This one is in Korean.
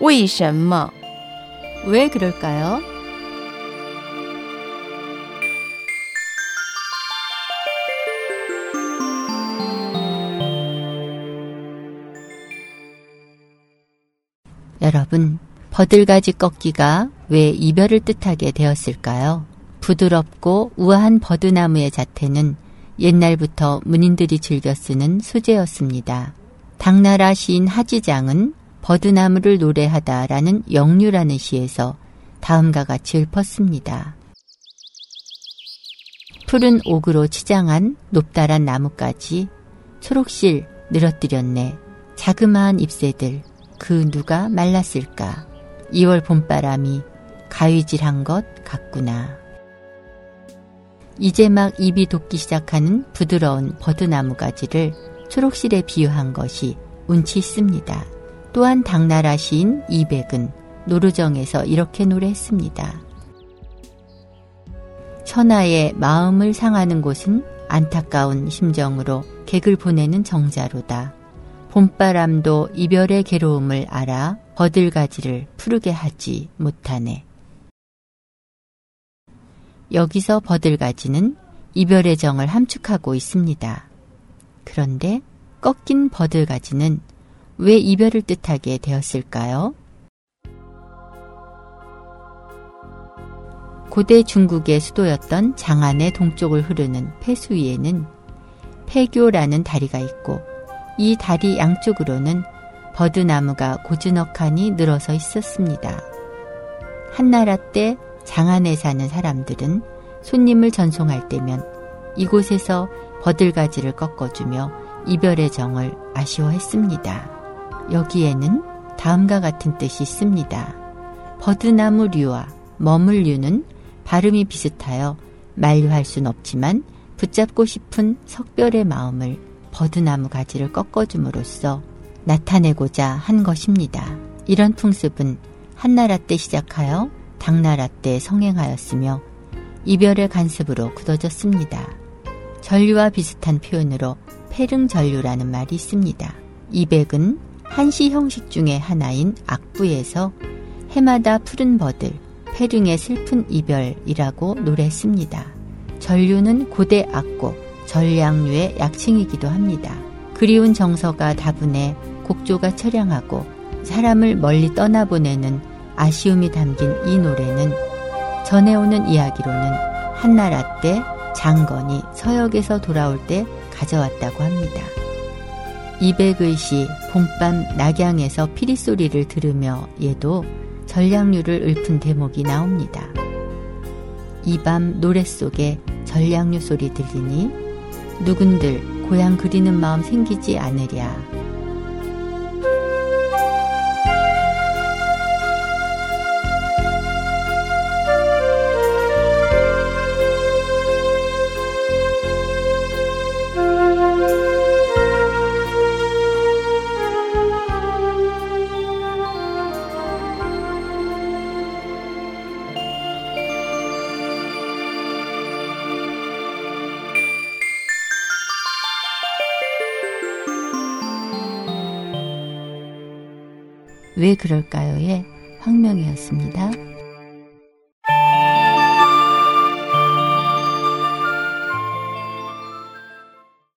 为什么? 왜 그럴까요? 여러분, 버들가지 꺾기가 왜 이별을 뜻하게 되었을까요? 부드럽고 우아한 버드나무의 자태는 옛날부터 문인들이 즐겨 쓰는 소재였습니다. 당나라 시인 하지장은 버드나무를 노래하다라는 영류라는 시에서 다음과 같이 읊었습니다. 푸른 옥으로 치장한 높다란 나무까지 초록실 늘어뜨렸네. 자그마한 잎새들 그 누가 말랐을까. 2월 봄바람이 가위질한 것 같구나. 이제 막 입이 돋기 시작하는 부드러운 버드나무 가지를 초록실에 비유한 것이 운치 있습니다. 또한 당나라 시인 이백은 노르정에서 이렇게 노래했습니다. 천하의 마음을 상하는 곳은 안타까운 심정으로 객을 보내는 정자로다. 봄바람도 이별의 괴로움을 알아 버들가지를 푸르게 하지 못하네. 여기서 버들가지는 이별의 정을 함축하고 있습니다. 그런데 꺾인 버들가지는 왜 이별을 뜻하게 되었을까요? 고대 중국의 수도였던 장안의 동쪽을 흐르는 폐수 위에는 폐교라는 다리가 있고 이 다리 양쪽으로는 버드나무가 고즈넉하니 늘어서 있었습니다. 한나라 때 장안에 사는 사람들은 손님을 전송할 때면 이곳에서 버들가지를 꺾어주며 이별의 정을 아쉬워했습니다. 여기에는 다음과 같은 뜻이 있습니다. 버드나무류와 머물류는 발음이 비슷하여 만류할 순 없지만 붙잡고 싶은 석별의 마음을 버드나무 가지를 꺾어줌으로써 나타내고자 한 것입니다. 이런 풍습은 한나라 때 시작하여 당나라 때 성행하였으며 이별의 간습으로 굳어졌습니다. 전류와 비슷한 표현으로 페릉전류라는 말이 있습니다. 이백은 한시 형식 중의 하나인 악부에서 해마다 푸른 버들, 페릉의 슬픈 이별이라고 노래했습니다. 전류는 고대 악곡, 전량류의 약칭이기도 합니다. 그리운 정서가 다분해 곡조가 처량하고 사람을 멀리 떠나보내는 아쉬움이 담긴 이 노래는 전해오는 이야기로는 한나라 때 장건이 서역에서 돌아올 때 가져왔다고 합니다. 이백의 시 봄밤 낙양에서 피리 소리를 들으며 얘도 전량류를 읊은 대목이 나옵니다. 이 밤 노래 속에 전량류 소리 들리니 누군들 고향 그리는 마음 생기지 않으랴. 왜 그럴까요의 황명이었습니다.